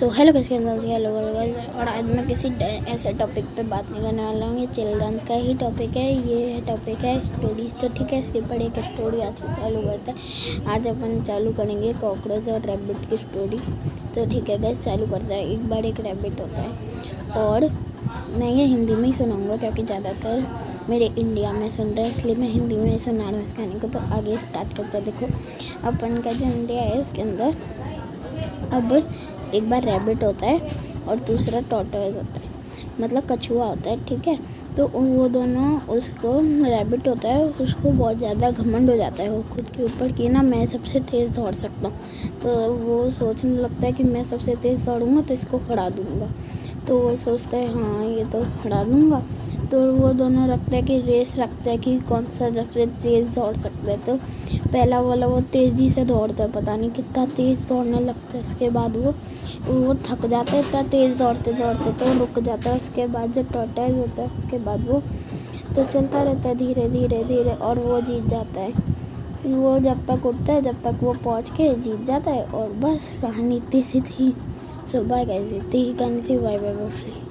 सो hello कैसे hello और आज मैं किसी ऐसे टॉपिक पे बात नहीं करने वाला हूँ। ये चिल्ड्रंस का ही टॉपिक है। ये टॉपिक है स्टोरीज तो ठीक है, इसके पर एक स्टोरी आज चालू करता है। आज अपन चालू करेंगे कॉकरोच और रैबिट की स्टोरी तो ठीक है गैस चालू करता है। एक बार एक रैबिट होता है। और मैं ये हिंदी में ही सुनाऊँगा, क्योंकि ज़्यादातर मेरे इंडिया में सुन रहे हैं, इसलिए मैं हिंदी में सुना रहा हूँ इस कहानी को। तो आगे स्टार्ट करते देखो, अपन का जो इंडिया है, उसके अंदर अब एक बार रैबिट होता है और दूसरा टॉटर्स होता है। मतलब कछुआ होता है, ठीक है? तो वो दोनों उसको रैबिट होता है, उसको बहुत ज़्यादा घमंड हो जाता है। वो खुद के ऊपर कि ना मैं सबसे तेज़ दौड़ सकता हूँ। तो वो सोचने लगता है कि मैं सबसे तेज़ दौड़ूँगा तो इसको खड़ा दूँगा। तो वो सोचता है हाँ ये तो खड़ा दूँगा। तो वो दोनों रखते हैं कि रेस रखते हैं कि कौन सा सबसे तेज़ दौड़ सकता है। तो पहला वाला वो तेज़ी से दौड़ता है, पता नहीं कितना तेज़ दौड़ने लगता है। उसके बाद वो वो थक जाता है, इतना तेज़ दौड़ते दौड़ते तो रुक जाता है। उसके बाद जब टॉटाइज होता है, उसके बाद वो तो चलता रहता है धीरे धीरे धीरे और वो जीत जाता है। वो जब तक उठता है, जब तक वो पहुँच के जीत जाता है और बस कहानी इतनी सी थी। सो बाय गाइस इतनी ही कहानी थी। Bye bye